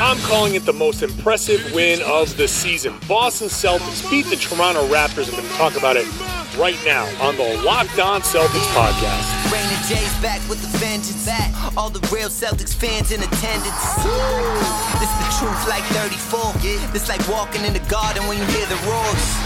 I'm calling it the most impressive win of the season. Boston Celtics beat the Toronto Raptors. I'm going to talk about it right now on the Locked On Celtics podcast. Rain J's back with the vengeance. Back. All the real Celtics fans in attendance. This is the truth like 34. This like walking in the garden when you hear the roars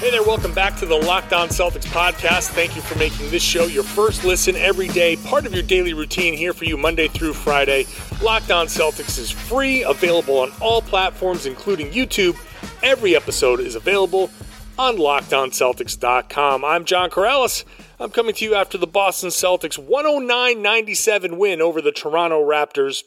Hey there, welcome back to the Locked On Celtics podcast. Thank you for making this show your first listen every day, part of your daily routine here for you Monday through Friday. Locked On Celtics is free, available on all platforms, including YouTube. Every episode is available on LockedOnCeltics.com. I'm John Karalis. I'm coming to you after the Boston Celtics 109 97 win over the Toronto Raptors.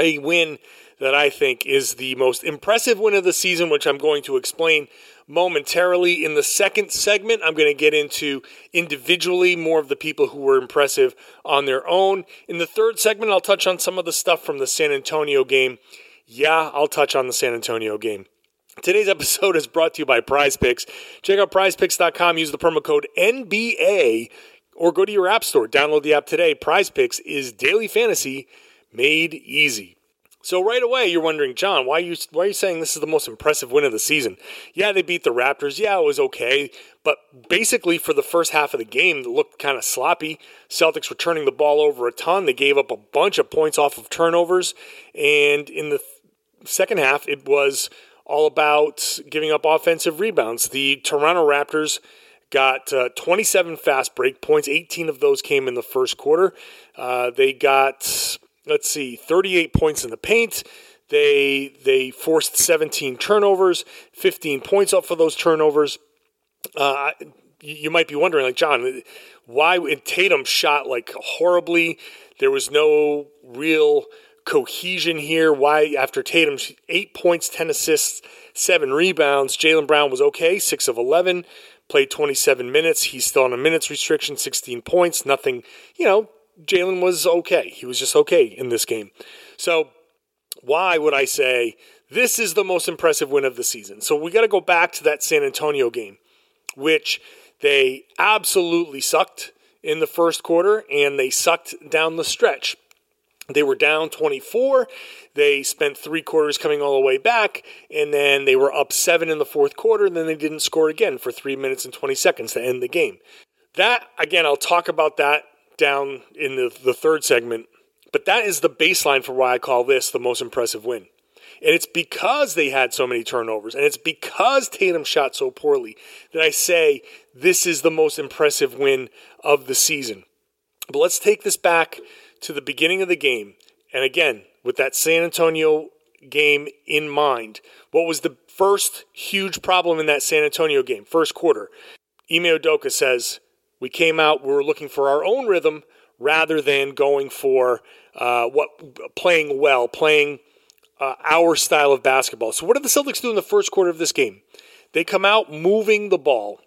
A win that I think is the most impressive win of the season, which I'm going to explain momentarily. In the second segment, I'm going to get into individually more of the people who were impressive on their own. In the third segment, I'll touch on some of the stuff from the San Antonio game. Yeah, I'll touch on the San Antonio game. Today's episode is brought to you by Prize Picks. Check out prizepicks.com, use the promo code NBA, or go to your app store. Download the app today. Prize Picks is daily fantasy made easy. So right away, you're wondering, John, why are you why are you saying this is the most impressive win of the season? Yeah, they beat the Raptors. Yeah, it was okay, but basically for the first half of the game, it looked kind of sloppy. Celtics were turning the ball over a ton. They gave up a bunch of points off of turnovers, and in the second half, it was all about giving up offensive rebounds. The Toronto Raptors got uh, 27 fast break points. 18 of those came in the first quarter. Uh, they got let's see, 38 points in the paint. They they forced 17 turnovers, 15 points off for those turnovers. Uh, you might be wondering, like John, why Tatum shot like horribly. There was no real cohesion here. Why after Tatum eight points, 10 assists, seven rebounds. Jaylen Brown was okay, six of 11, played 27 minutes. He's still on a minutes restriction, 16 points. Nothing, you know, Jaylen was okay. He was just okay in this game. So, why would I say this is the most impressive win of the season? So, we got to go back to that San Antonio game, which they absolutely sucked in the first quarter and they sucked down the stretch. They were down 24. They spent three quarters coming all the way back, and then they were up seven in the fourth quarter, and then they didn't score again for three minutes and 20 seconds to end the game. That, again, I'll talk about that down in the, the third segment. But that is the baseline for why I call this the most impressive win. And it's because they had so many turnovers, and it's because Tatum shot so poorly that I say this is the most impressive win of the season. But let's take this back to the beginning of the game. And again, with that San Antonio game in mind, what was the first huge problem in that San Antonio game? First quarter. Ime Udoka says, we came out, we were looking for our own rhythm rather than going for uh, what playing well, playing uh, our style of basketball. So, what did the Celtics do in the first quarter of this game? They come out moving the ball.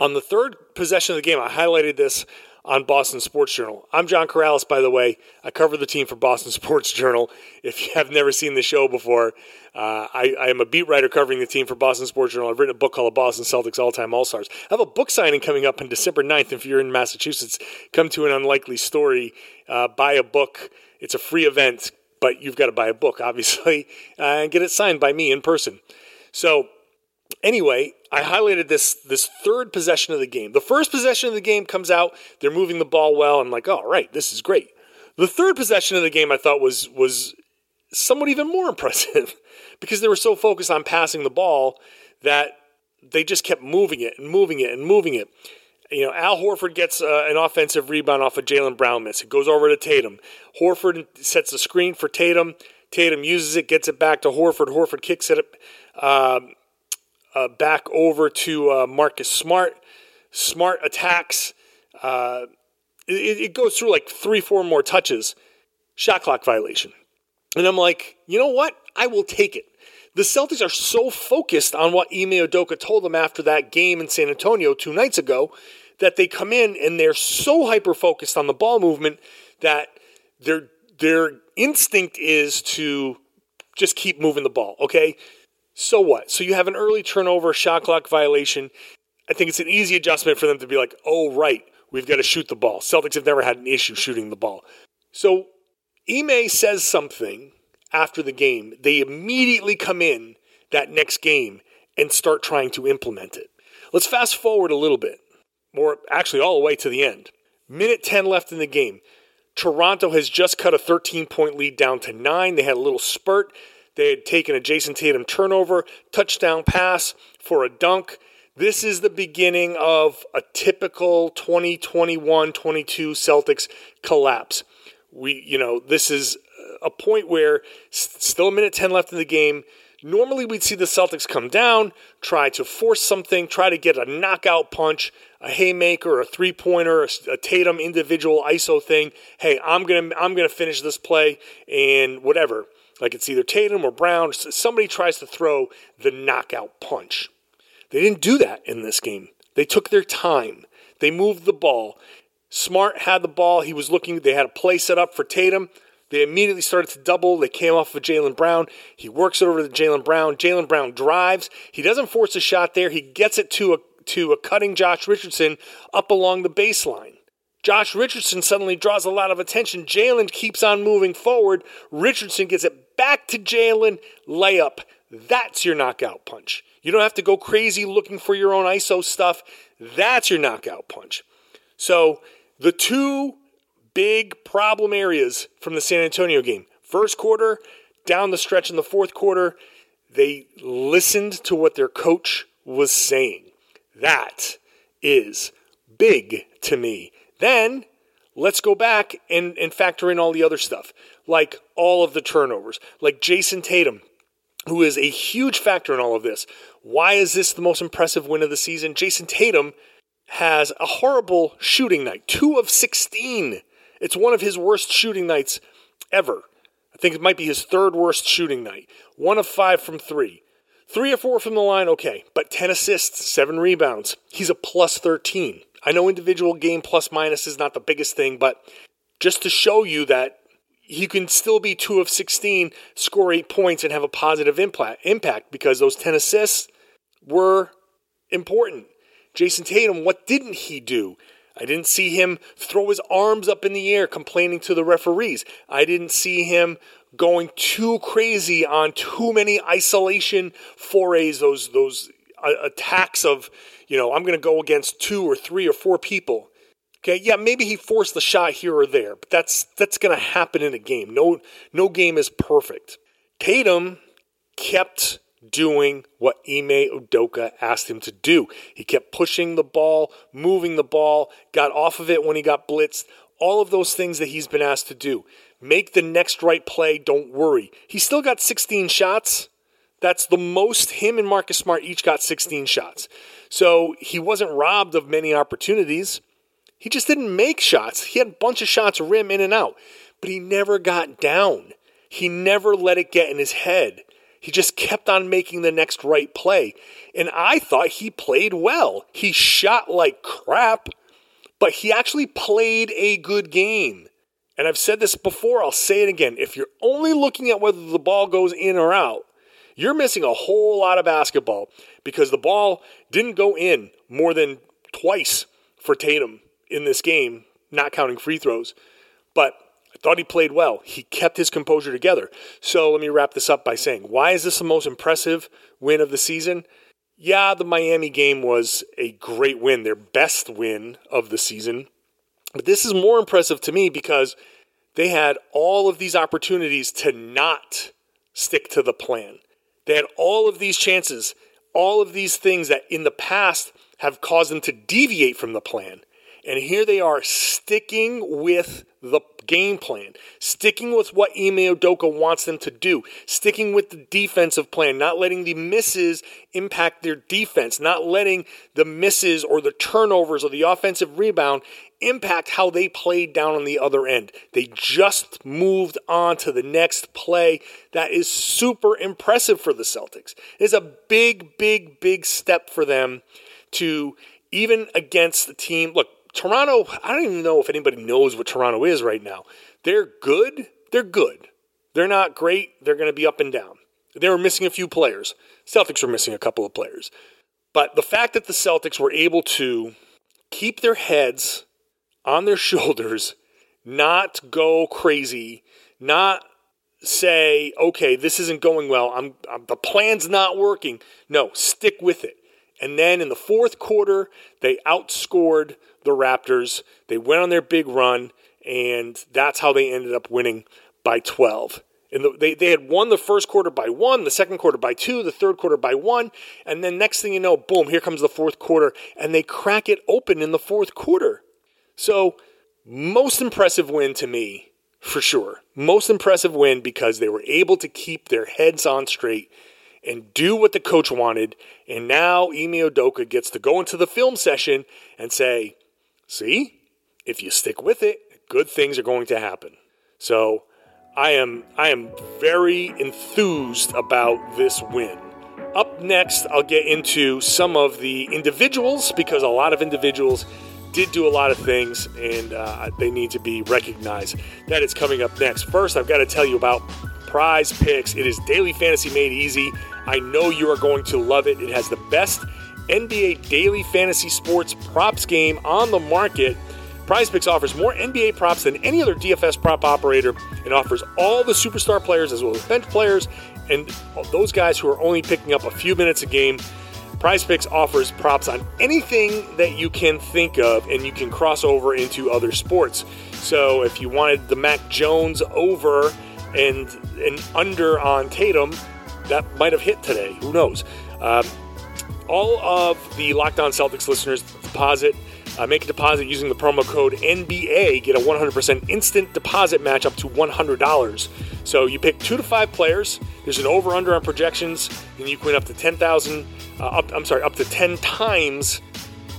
On the third possession of the game, I highlighted this on Boston Sports Journal. I'm John Karalis, by the way. I cover the team for Boston Sports Journal. If you have never seen the show before, uh, I, I, am a beat writer covering the team for Boston Sports Journal. I've written a book called The Boston Celtics All Time All Stars. I have a book signing coming up on December 9th. If you're in Massachusetts, come to an unlikely story, uh, buy a book. It's a free event, but you've got to buy a book, obviously, uh, and get it signed by me in person. So, anyway, I highlighted this this third possession of the game. The first possession of the game comes out, they're moving the ball well. I'm like, oh, right, this is great. The third possession of the game I thought was was somewhat even more impressive because they were so focused on passing the ball that they just kept moving it and moving it and moving it. You know, Al Horford gets uh, an offensive rebound off of Jaylen Brown miss. It goes over to Tatum. Horford sets the screen for Tatum. Tatum uses it, gets it back to Horford. Horford kicks it um, uh, back over to uh, Marcus Smart. Smart attacks. Uh, it, it goes through like three, four more touches. Shot clock violation. And I'm like, you know what? I will take it. The Celtics are so focused on what Ime Udoka told them after that game in San Antonio two nights ago that they come in and they're so hyper focused on the ball movement that their their instinct is to just keep moving the ball. Okay, so what? So you have an early turnover, shot clock violation. I think it's an easy adjustment for them to be like, oh right, we've got to shoot the ball. Celtics have never had an issue shooting the ball. So Ime says something after the game. They immediately come in that next game and start trying to implement it. Let's fast forward a little bit or actually all the way to the end. Minute 10 left in the game. Toronto has just cut a 13 point lead down to nine. They had a little spurt. They had taken a Jayson Tatum turnover, touchdown pass for a dunk. This is the beginning of a typical 2021 22 Celtics collapse. We, you know, this is a point where still a minute 10 left in the game. Normally, we'd see the Celtics come down, try to force something, try to get a knockout punch, a haymaker, a three pointer, a, Tatum individual ISO thing. Hey, I'm gonna I'm gonna finish this play and whatever. Like it's either Tatum or Brown. Somebody tries to throw the knockout punch. They didn't do that in this game. They took their time. They moved the ball. Smart had the ball. He was looking. They had a play set up for Tatum. They immediately started to double. They came off of Jaylen Brown. He works it over to Jaylen Brown. Jaylen Brown drives. He doesn't force a shot there. He gets it to a to a cutting Josh Richardson up along the baseline. Josh Richardson suddenly draws a lot of attention. Jaylen keeps on moving forward. Richardson gets it back to Jaylen, Layup. That's your knockout punch. You don't have to go crazy looking for your own ISO stuff. That's your knockout punch. So the two big problem areas from the San Antonio game. First quarter, down the stretch in the fourth quarter, they listened to what their coach was saying. That is big to me. Then let's go back and, and factor in all the other stuff, like all of the turnovers, like Jayson Tatum, who is a huge factor in all of this. Why is this the most impressive win of the season? Jayson Tatum has a horrible shooting night, two of 16 it's one of his worst shooting nights ever. I think it might be his third worst shooting night. One of five from three. Three or four from the line, okay, but 10 assists, seven rebounds. He's a plus 13. I know individual game plus minus is not the biggest thing, but just to show you that he can still be two of 16, score eight points, and have a positive impact because those 10 assists were important. Jayson Tatum, what didn't he do? I didn't see him throw his arms up in the air complaining to the referees. I didn't see him going too crazy on too many isolation forays, those those uh, attacks of, you know, I'm going to go against two or three or four people. Okay, yeah, maybe he forced the shot here or there, but that's that's going to happen in a game. No no game is perfect. Tatum kept doing what Ime Udoka asked him to do. He kept pushing the ball, moving the ball, got off of it when he got blitzed, all of those things that he's been asked to do. Make the next right play, don't worry. He still got 16 shots. That's the most him and Marcus Smart each got 16 shots. So he wasn't robbed of many opportunities. He just didn't make shots. He had a bunch of shots rim in and out, but he never got down. He never let it get in his head. He just kept on making the next right play. And I thought he played well. He shot like crap, but he actually played a good game. And I've said this before, I'll say it again. If you're only looking at whether the ball goes in or out, you're missing a whole lot of basketball because the ball didn't go in more than twice for Tatum in this game, not counting free throws. But I thought he played well. He kept his composure together. So let me wrap this up by saying why is this the most impressive win of the season? Yeah, the Miami game was a great win, their best win of the season. But this is more impressive to me because they had all of these opportunities to not stick to the plan. They had all of these chances, all of these things that in the past have caused them to deviate from the plan. And here they are sticking with the game plan, sticking with what Ime Udoka wants them to do, sticking with the defensive plan, not letting the misses impact their defense, not letting the misses or the turnovers or the offensive rebound impact how they played down on the other end. They just moved on to the next play. That is super impressive for the Celtics. It's a big, big, big step for them to even against the team. Look, Toronto, I don't even know if anybody knows what Toronto is right now. They're good. They're good. They're not great. They're going to be up and down. They were missing a few players. Celtics were missing a couple of players. But the fact that the Celtics were able to keep their heads on their shoulders, not go crazy, not say, okay, this isn't going well. I'm, I'm, the plan's not working. No, stick with it. And then in the fourth quarter, they outscored the Raptors. They went on their big run, and that's how they ended up winning by 12. And the, they, they had won the first quarter by one, the second quarter by two, the third quarter by one, and then next thing you know, boom, here comes the fourth quarter, and they crack it open in the fourth quarter. So, most impressive win to me, for sure. Most impressive win because they were able to keep their heads on straight and do what the coach wanted. And now Ime Udoka gets to go into the film session and say, see, if you stick with it, good things are going to happen. So I am I am very enthused about this win. Up next, I'll get into some of the individuals because a lot of individuals did do a lot of things and uh, they need to be recognized. That is coming up next. First, I've got to tell you about Prize Picks. It is daily fantasy made easy. I know you are going to love it. It has the best NBA daily fantasy sports props game on the market. Prize Picks offers more NBA props than any other DFS prop operator and offers all the superstar players as well as bench players and those guys who are only picking up a few minutes a game. Prize Picks offers props on anything that you can think of, and you can cross over into other sports. So if you wanted the Mac Jones over and an under on Tatum, that might have hit today. Who knows? Um, all of the Locked On Celtics listeners deposit, uh, make a deposit using the promo code NBA, get a 100% instant deposit match up to $100. So you pick two to five players. There's an over under on projections, and you can win up to 10,000. Uh, up, I'm sorry, up to 10 times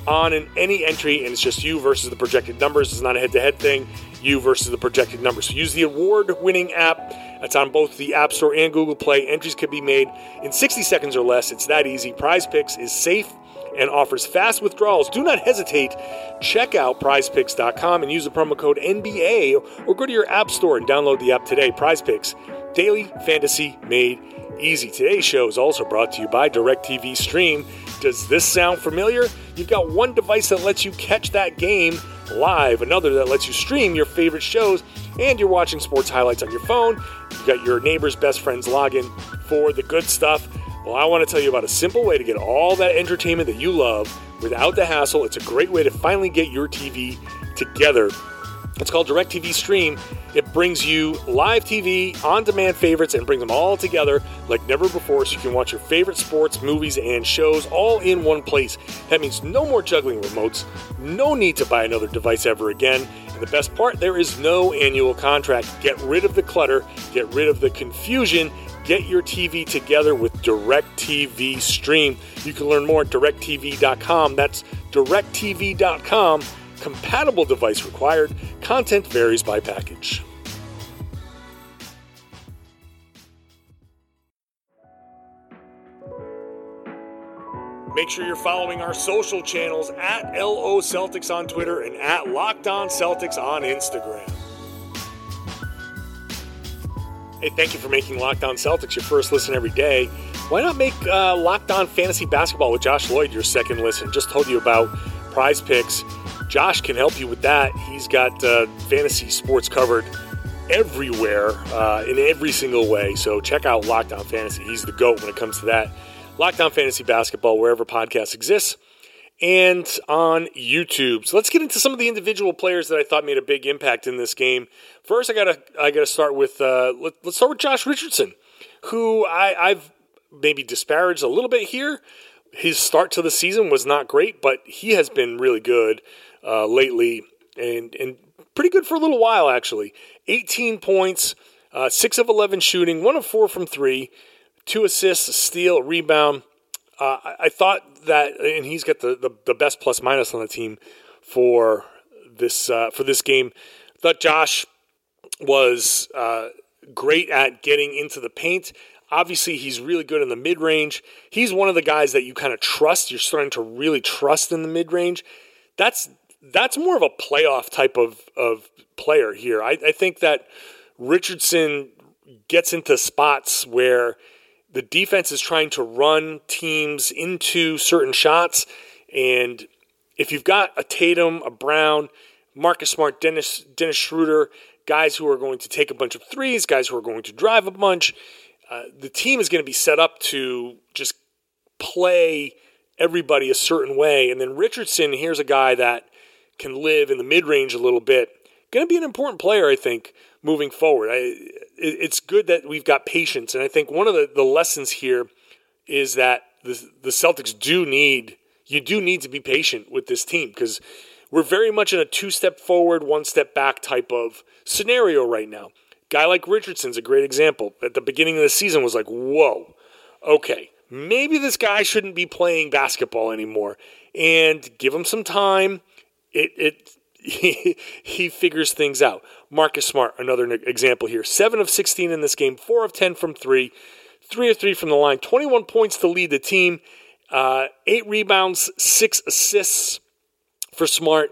on an, any entry, and it's just you versus the projected numbers. It's not a head to head thing you versus the projected numbers. So use the award winning app. It's on both the App Store and Google Play. Entries can be made in 60 seconds or less. It's that easy. Prize Picks is safe and offers fast withdrawals. Do not hesitate. Check out prizepicks.com and use the promo code NBA or go to your App Store and download the app today. Prize Picks, daily fantasy made easy. Today's show is also brought to you by DirecTV Stream. Does this sound familiar? You've got one device that lets you catch that game live, another that lets you stream your favorite shows, and you're watching sports highlights on your phone. You've got your neighbor's best friend's login for the good stuff. Well, I want to tell you about a simple way to get all that entertainment that you love without the hassle. It's a great way to finally get your TV together it's called DirecTV Stream. It brings you live TV, on demand favorites, and brings them all together like never before so you can watch your favorite sports, movies, and shows all in one place. That means no more juggling remotes, no need to buy another device ever again. And the best part, there is no annual contract. Get rid of the clutter, get rid of the confusion. Get your TV together with DirecTV Stream. You can learn more at directv.com. That's directv.com compatible device required, content varies by package. Make sure you're following our social channels at LO Celtics on Twitter and at Locked On Celtics on Instagram. Hey, thank you for making Locked On Celtics your first listen every day. Why not make uh, Locked On Fantasy Basketball with Josh Lloyd your second listen? Just told you about prize picks Josh can help you with that. He's got uh, fantasy sports covered everywhere uh, in every single way. So check out Locked On Fantasy. He's the GOAT when it comes to that. Locked On Fantasy Basketball, wherever podcast exists, and on YouTube. So let's get into some of the individual players that I thought made a big impact in this game. First, I gotta I gotta start with uh, let, us start with Josh Richardson, who I, I've maybe disparaged a little bit here. His start to the season was not great, but he has been really good uh, lately and and pretty good for a little while, actually. 18 points, uh, 6 of 11 shooting, 1 of 4 from 3, 2 assists, a steal, a rebound. Uh, I, I, thought that, and he's got the, the, the, best plus minus on the team for this uh, for this game. Thought Josh was uh, great at getting into the paint. Obviously, he's really good in the mid range. He's one of the guys that you kind of trust. You're starting to really trust in the mid range. That's that's more of a playoff type of, of player here. I, I think that Richardson gets into spots where the defense is trying to run teams into certain shots. And if you've got a Tatum, a Brown, Marcus Smart, Dennis Dennis Schroeder, guys who are going to take a bunch of threes, guys who are going to drive a bunch, uh, the team is going to be set up to just play everybody a certain way. And then Richardson, here's a guy that can live in the mid range a little bit. Going to be an important player, I think, moving forward. I, it's good that we've got patience. And I think one of the, the lessons here is that the, the Celtics do need, you do need to be patient with this team because we're very much in a two step forward, one step back type of scenario right now. Guy like Richardson's a great example. At the beginning of the season was like, whoa, okay, maybe this guy shouldn't be playing basketball anymore. And give him some time. It, it he, he figures things out. Marcus Smart, another example here. 7 of 16 in this game, 4 of 10 from 3, 3 of 3 from the line, 21 points to lead the team, uh, 8 rebounds, 6 assists for Smart.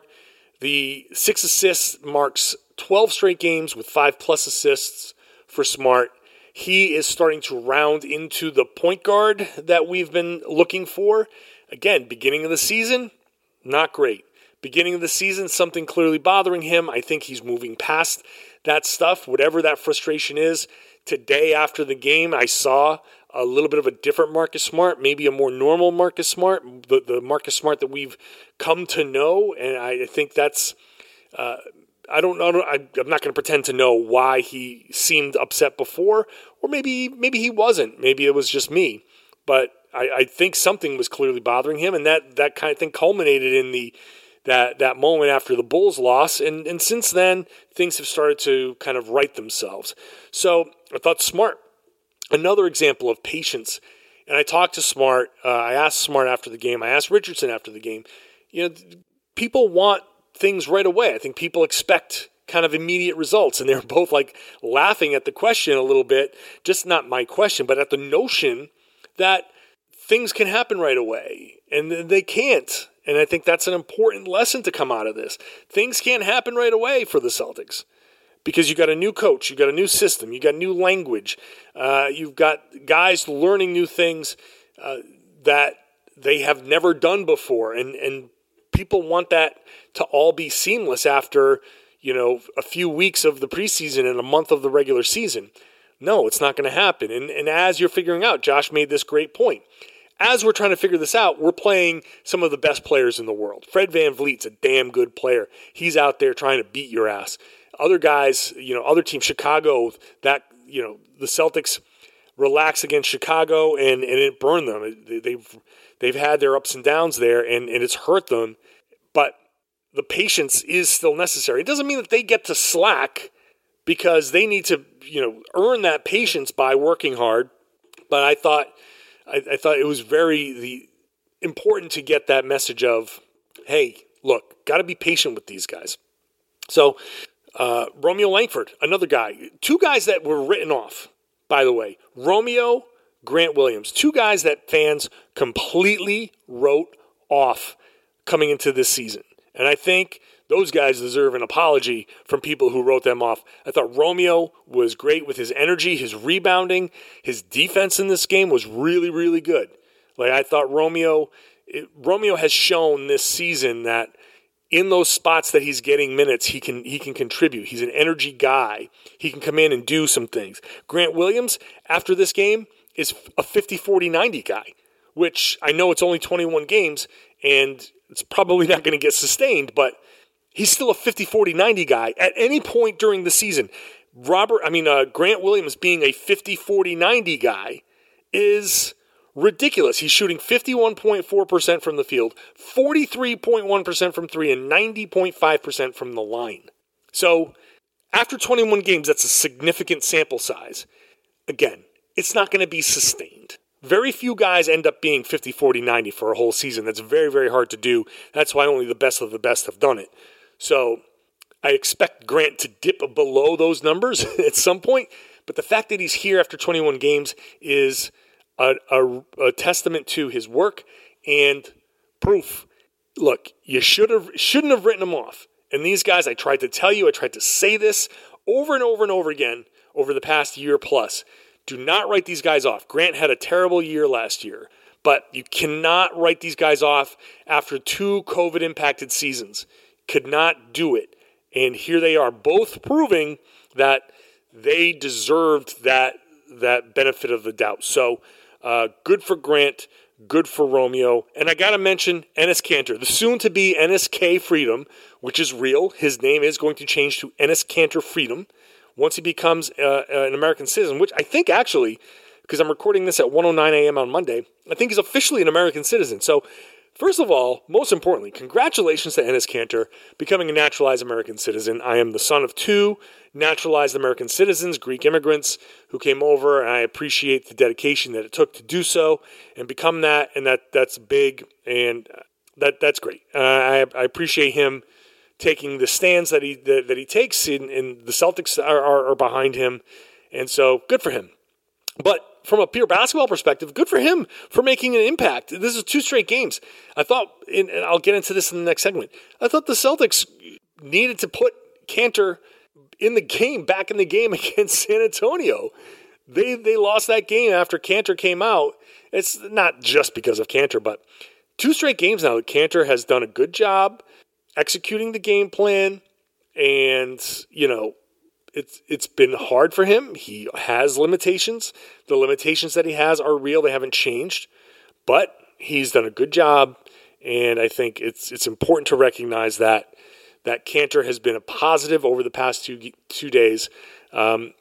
The 6 assists marks 12 straight games with 5 plus assists for Smart. He is starting to round into the point guard that we've been looking for. Again, beginning of the season, not great. Beginning of the season, something clearly bothering him. I think he's moving past that stuff, whatever that frustration is. Today, after the game, I saw a little bit of a different Marcus Smart, maybe a more normal Marcus Smart, the, the Marcus Smart that we've come to know. And I think that's, uh, I don't know, I'm not going to pretend to know why he seemed upset before, or maybe maybe he wasn't. Maybe it was just me. But I, I think something was clearly bothering him, and that, that kind of thing culminated in the that that moment after the Bulls loss, and and since then things have started to kind of right themselves. So I thought Smart, another example of patience. And I talked to Smart. Uh, I asked Smart after the game. I asked Richardson after the game. You know, people want things right away. I think people expect kind of immediate results, and they're both like laughing at the question a little bit. Just not my question, but at the notion that things can happen right away, and they can't. And I think that's an important lesson to come out of this. Things can't happen right away for the Celtics because you got a new coach, you got a new system, you got new language, uh, you've got guys learning new things uh, that they have never done before, and and people want that to all be seamless after you know a few weeks of the preseason and a month of the regular season. No, it's not going to happen. And and as you're figuring out, Josh made this great point as we're trying to figure this out, we're playing some of the best players in the world. Fred VanVleet's a damn good player. He's out there trying to beat your ass. Other guys, you know, other teams, Chicago, that, you know, the Celtics relax against Chicago and, and it burned them. They've, they've had their ups and downs there and, and it's hurt them. But the patience is still necessary. It doesn't mean that they get to slack because they need to, you know, earn that patience by working hard. But I thought I, I thought it was very the important to get that message of, hey, look, got to be patient with these guys. So uh, Romeo Langford, another guy, two guys that were written off, by the way. Romeo, Grant Williams, two guys that fans completely wrote off coming into this season. And I think those guys deserve an apology from people who wrote them off. I thought Romeo was great with his energy, his rebounding, his defense in this game was really, really good. Like I thought Romeo, it, Romeo has shown this season that in those spots that he's getting minutes, he can he can contribute. He's an energy guy. He can come in and do some things. Grant Williams, after this game, is a 50 40 90 guy, which I know it's only 21 games and it's probably not going to get sustained, but He's still a 50 40 90 guy at any point during the season. Robert, I mean, uh, Grant Williams being a 50 40 90 guy is ridiculous. He's shooting 51.4% from the field, 43.1% from three, and 90.5% from the line. So after 21 games, that's a significant sample size. Again, it's not going to be sustained. Very few guys end up being 50, 40, 90 for a whole season. That's very, very hard to do. That's why only the best of the best have done it. So I expect Grant to dip below those numbers at some point. But the fact that he's here after 21 games is a, a, a testament to his work and proof. Look, you should have shouldn't have written him off. And these guys, I tried to tell you, I tried to say this over and over and over again over the past year plus. Do not write these guys off. Grant had a terrible year last year, but you cannot write these guys off after two COVID impacted seasons. Could not do it. And here they are, both proving that they deserved that that benefit of the doubt. So uh, good for Grant, good for Romeo. And I got to mention Enes Kanter, the soon to be NSK Freedom, which is real. His name is going to change to Enes Kanter Freedom once he becomes uh, an American citizen, which I think actually, because I'm recording this at 1:09 a.m. on Monday, I think he's officially an American citizen. So, first of all, most importantly, congratulations to Enes Kanter becoming a naturalized American citizen. I am the son of two naturalized American citizens, Greek immigrants who came over, and I appreciate the dedication that it took to do so and become that, and that that's big, and that that's great. Uh, I, I appreciate him taking the stands that he that, that he takes, and, and the Celtics are, are, are behind him, and so good for him. But from a pure basketball perspective, good for him for making an impact. This is two straight games. I thought, and I'll get into this in the next segment. I thought the Celtics needed to put Kanter in the game, back in the game against San Antonio. They they lost that game after Kanter came out. It's not just because of Kanter, but two straight games now that Kanter has done a good job executing the game plan, and you know it's it's been hard for him. He has limitations. The limitations that he has are real. They haven't changed, but he's done a good job, and I think it's it's important to recognize that that Kanter has been a positive over the past two two days. Um,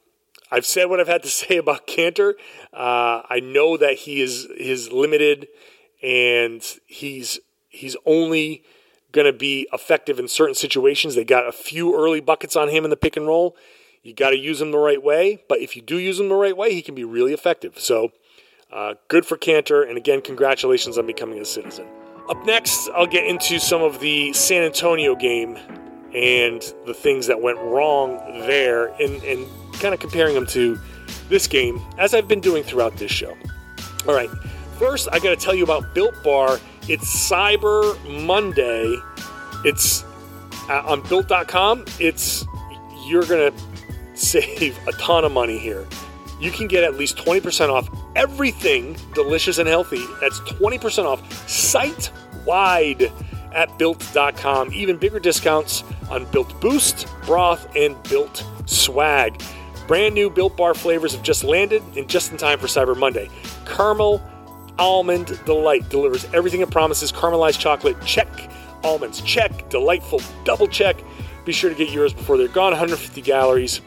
I've said what I've had to say about Kanter. Uh, I know that he is is limited, and he's he's only going to be effective in certain situations. They got a few early buckets on him in the pick and roll. You got to use him the right way, but if you do use him the right way, he can be really effective. So, uh, good for Kanter, and again, congratulations on becoming a citizen. Up next, I'll get into some of the San Antonio game and the things that went wrong there and, and kind of comparing them to this game, as I've been doing throughout this show. All right, first, I got to tell you about Built Bar. It's Cyber Monday. It's uh, on built.com. It's you're going to save a ton of money here. You can get at least 20% off everything delicious and healthy. That's 20% off site wide at built.com. Even bigger discounts on Built Boost, Broth, and Built Swag. Brand new Built Bar flavors have just landed and just in time for Cyber Monday. Caramel Almond Delight delivers everything it promises. Caramelized chocolate, check. Almonds, check. Delightful, double check. Be sure to get yours before they're gone. 150 calories,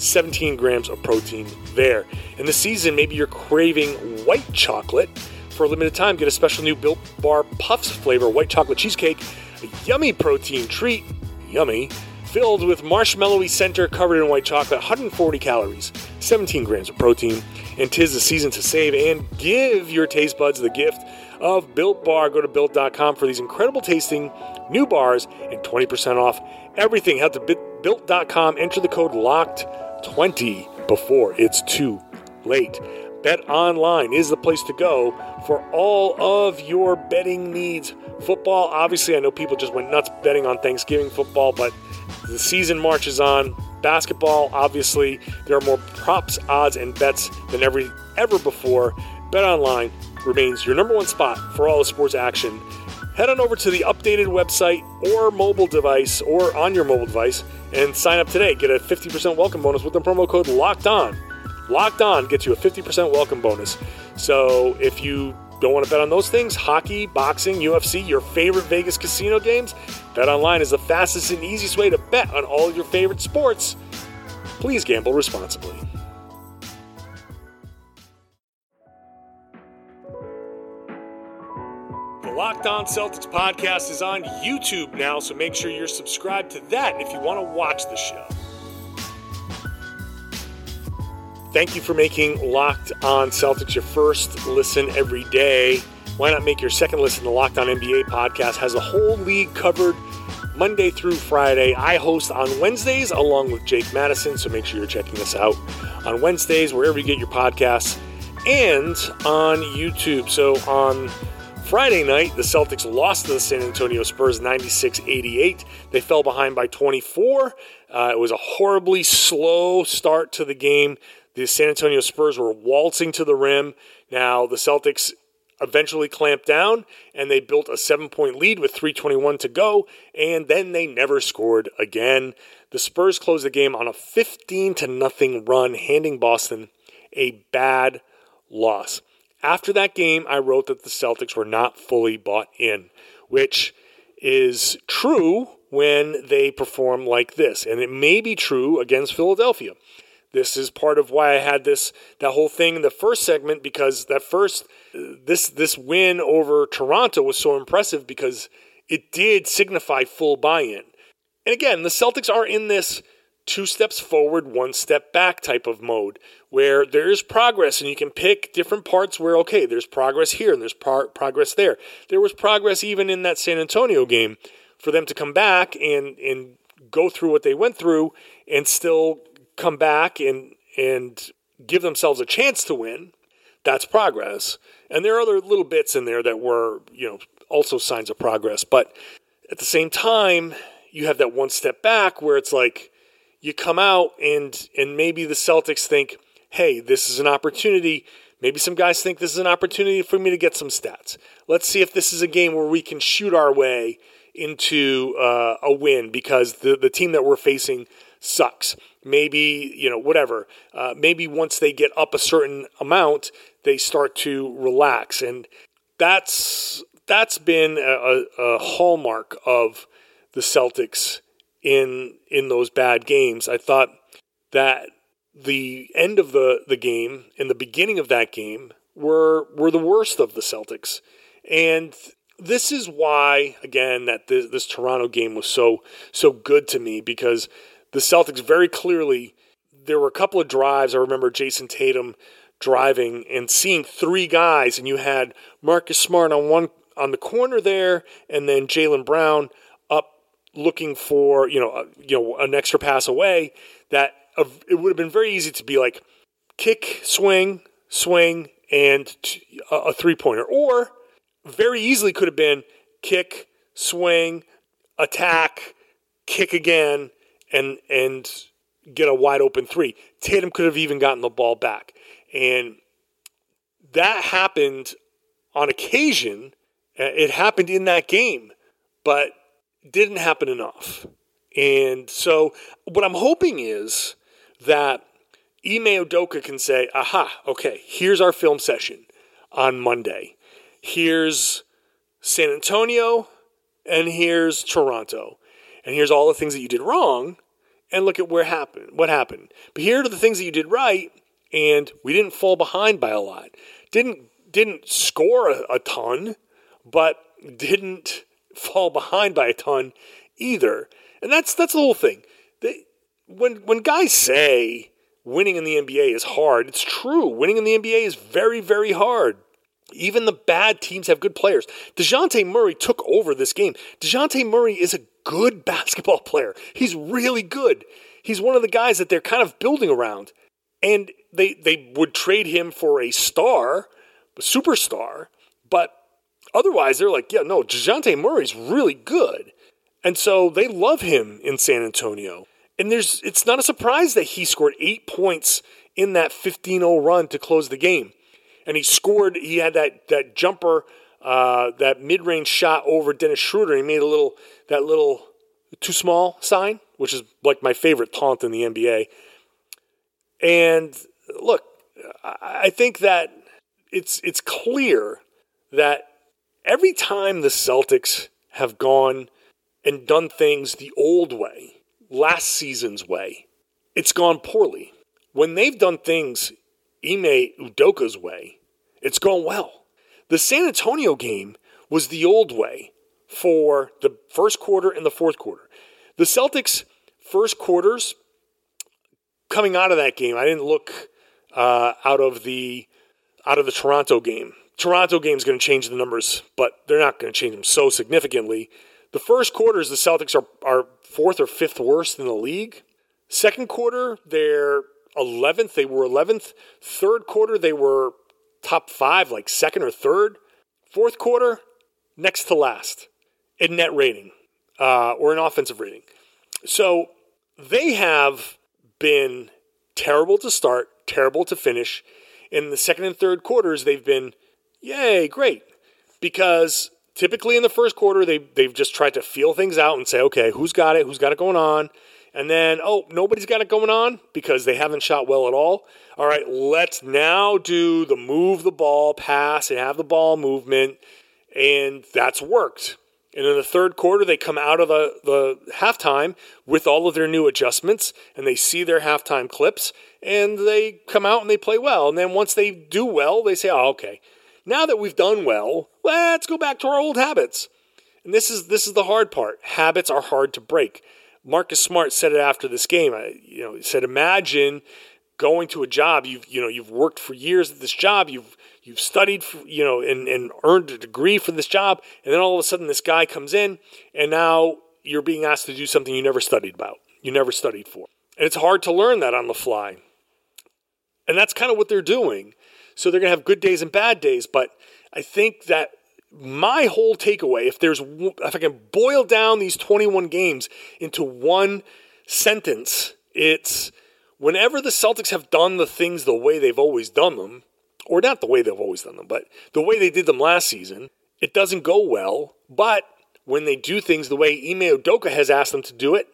17 grams of protein there. In the season, maybe you're craving white chocolate. For a limited time, get a special new Built Bar Puffs flavor white chocolate cheesecake, a yummy protein treat, yummy, filled with marshmallowy center covered in white chocolate, 140 calories, 17 grams of protein, and tis the season to save and give your taste buds the gift of Built Bar. Go to built.com for these incredible tasting new bars and 20% off everything. Head to built.com, enter the code LOCKED20 before it's too late. Bet Online is the place to go for all of your betting needs. Football, obviously, I know people just went nuts betting on Thanksgiving football, but the season marches on. Basketball, obviously, there are more props, odds, and bets than ever, ever before. Bet Online remains your number one spot for all the sports action. Head on over to the updated website or mobile device or on your mobile device and sign up today. Get a 50% welcome bonus with the promo code LOCKED ON. Locked On gets you a 50% welcome bonus. So if you don't want to bet on those things, hockey, boxing, UFC, your favorite Vegas casino games, Bet Online is the fastest and easiest way to bet on all your favorite sports. Please gamble responsibly. Locked On Celtics podcast is on YouTube now, so make sure you're subscribed to that if you want to watch the show. Thank you for making Locked On Celtics your first listen every day. Why not make your second listen to Locked On NBA podcast? Has a whole league covered Monday through Friday. I host on Wednesdays along with Jake Madison, so make sure you're checking us out on Wednesdays, wherever you get your podcasts, and on YouTube. So on Friday night, the Celtics lost to the San Antonio Spurs 96 88. They fell behind by 24. Uh, it was a horribly slow start to the game. The San Antonio Spurs were waltzing to the rim. Now, the Celtics eventually clamped down and they built a seven point lead with 321 to go, and then they never scored again. The Spurs closed the game on a 15 to nothing run, handing Boston a bad loss. After that game, I wrote that the Celtics were not fully bought in, which is true when they perform like this. And it may be true against Philadelphia. This is part of why I had this that whole thing in the first segment because that first this this win over Toronto was so impressive because it did signify full buy-in. And again, the Celtics are in this two steps forward, one step back type of mode where there is progress and you can pick different parts where okay, there's progress here and there's progress there. There was progress even in that San Antonio game for them to come back and and go through what they went through and still come back and and give themselves a chance to win, that's progress. And there are other little bits in there that were, you know, also signs of progress. But at the same time, you have that one step back where it's like you come out and and maybe the Celtics think, hey, this is an opportunity. Maybe some guys think this is an opportunity for me to get some stats. Let's see if this is a game where we can shoot our way into uh, a win because the, the team that we're facing sucks. Maybe, you know, whatever. Uh, maybe once they get up a certain amount, they start to relax. And that's that's been a, a hallmark of the Celtics in in those bad games. I thought that the end of the, the game and the beginning of that game were were the worst of the Celtics. And this is why, again, that this, this Toronto game was so so good to me because the Celtics very clearly, there were a couple of drives. I remember Jayson Tatum driving and seeing three guys, and you had Marcus Smart on one on the corner there, and then Jaylen Brown up looking for you know a, you know an extra pass away. That uh, it would have been very easy to be like kick, swing, swing, and a three pointer, or very easily could have been kick, swing, attack, kick again, and and get a wide open three. Tatum could have even gotten the ball back. And that happened on occasion. Uh, it happened in that game, but didn't happen enough. And so what I'm hoping is that Ime Udoka can say, aha, okay, here's our film session on Monday. Here's San Antonio and here's Toronto and here's all the things that you did wrong, and look at where happened, what happened. But here are the things that you did right, and we didn't fall behind by a lot. Didn't didn't score a, a ton, but didn't fall behind by a ton either. And that's that's the whole thing. They, when when guys say winning in the NBA is hard, it's true. Winning in the NBA is very very hard. Even the bad teams have good players. DeJounte Murray took over this game. DeJounte Murray is a good basketball player. He's really good. He's one of the guys that they're kind of building around. And they they would trade him for a star, a superstar, but otherwise they're like, yeah, no, DeJounte Murray's really good. And so they love him in San Antonio. And there's it's not a surprise that he scored eight points in that 15-0 run to close the game and he scored. He had that that jumper, uh, that mid range shot over Dennis Schroeder. He made a little that little too small sign, which is like my favorite taunt in the NBA. And look, I think that it's it's clear that every time the Celtics have gone and done things the old way, last season's way, it's gone poorly. When they've done things Ime Udoka's way, it's gone well. The San Antonio game was the old way for the first quarter and the fourth quarter. The Celtics' first quarters coming out of that game, I didn't look uh, out of the out of the Toronto game. Toronto game is going to change the numbers, but they're not going to change them so significantly. The first quarters, the Celtics are, are fourth or fifth worst in the league. Second quarter, they're 11th. They were 11th. Third quarter, they were top five, like second or third. Fourth quarter, next to last in net rating uh, or in offensive rating. So they have been terrible to start, terrible to finish. In the second and third quarters, they've been, yay, great. Because typically in the first quarter, they, they've just tried to feel things out and say, okay, who's got it? Who's got it going on? And then, oh, nobody's got it going on because they haven't shot well at all. All right, let's now do the move the ball, pass, and have the ball movement. And that's worked. And in the third quarter, they come out of the, the halftime with all of their new adjustments and they see their halftime clips and they come out and they play well. And then once they do well, they say, oh, okay, now that we've done well, let's go back to our old habits. And this is, this is the hard part. Habits are hard to break. Marcus Smart said it after this game. You know, he said, imagine going to a job you've you know you've worked for years at this job you've you've studied for, you know and, and earned a degree for this job and then all of a sudden this guy comes in and now you're being asked to do something you never studied about you never studied for and it's hard to learn that on the fly and that's kind of what they're doing so they're going to have good days and bad days but i think that my whole takeaway if there's if i can boil down these 21 games into one sentence it's whenever the Celtics have done the things the way they've always done them, or not the way they've always done them, but the way they did them last season, it doesn't go well. But when they do things the way Ime Udoka has asked them to do it,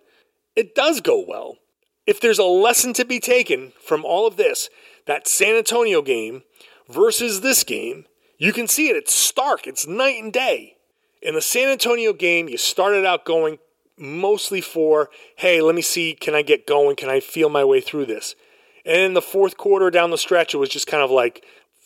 it does go well. If there's a lesson to be taken from all of this, that San Antonio game versus this game, you can see it. It's stark, it's night and day. In the San Antonio game, you started out going mostly for, hey, let me see, can I get going? Can I feel my way through this? And in the fourth quarter down the stretch, it was just kind of like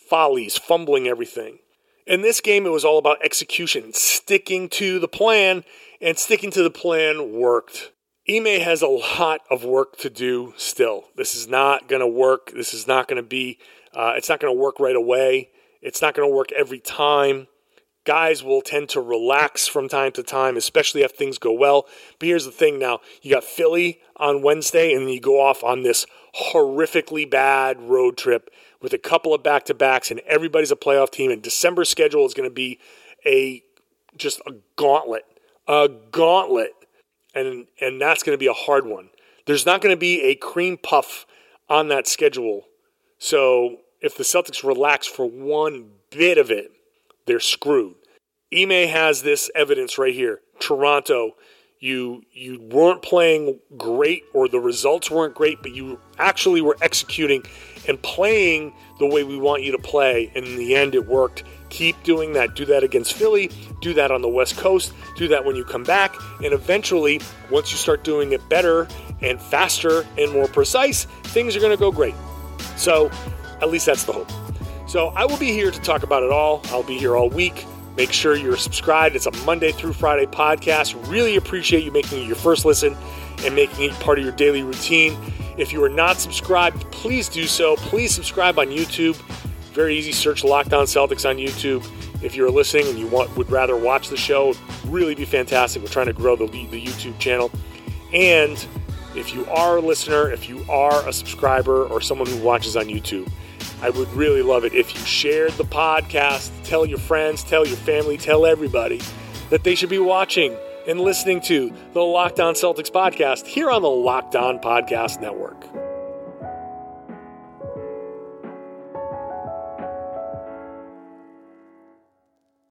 follies, fumbling everything. In this game, it was all about execution, sticking to the plan, and sticking to the plan worked. Ime has a lot of work to do still. This is not going to work. This is not going to be, uh, it's not going to work right away. It's not going to work every time guys will tend to relax from time to time, especially if things go well. But here's the thing now you got Philly on Wednesday, and then you go off on this horrifically bad road trip with a couple of back to backs, and everybody's a playoff team. And December schedule is going to be a just a gauntlet, a gauntlet, and and that's going to be a hard one. There's not going to be a cream puff on that schedule. So if the Celtics relax for one bit of it, they're screwed. Ime has this evidence right here. Toronto, you you weren't playing great or the results weren't great, but you actually were executing and playing the way we want you to play. And in the end, it worked. Keep doing that. Do that against Philly. Do that on the West Coast. Do that when you come back. And eventually, once you start doing it better and faster and more precise, things are going to go great. So, at least that's the hope. So I will be here to talk about it all. I'll be here all week. Make sure you're subscribed. It's a Monday through Friday podcast. Really appreciate you making it your first listen and making it part of your daily routine. If you are not subscribed, please do so. Please subscribe on YouTube. Very easy. Search Locked On Celtics on YouTube. If you're listening and you want would rather watch the show, really be fantastic. We're trying to grow the, the YouTube channel. And if you are a listener, if you are a subscriber or someone who watches on YouTube, I would really love it if you shared the podcast, tell your friends, tell your family, tell everybody that they should be watching and listening to the Locked On Celtics podcast here on the Locked On Podcast Network.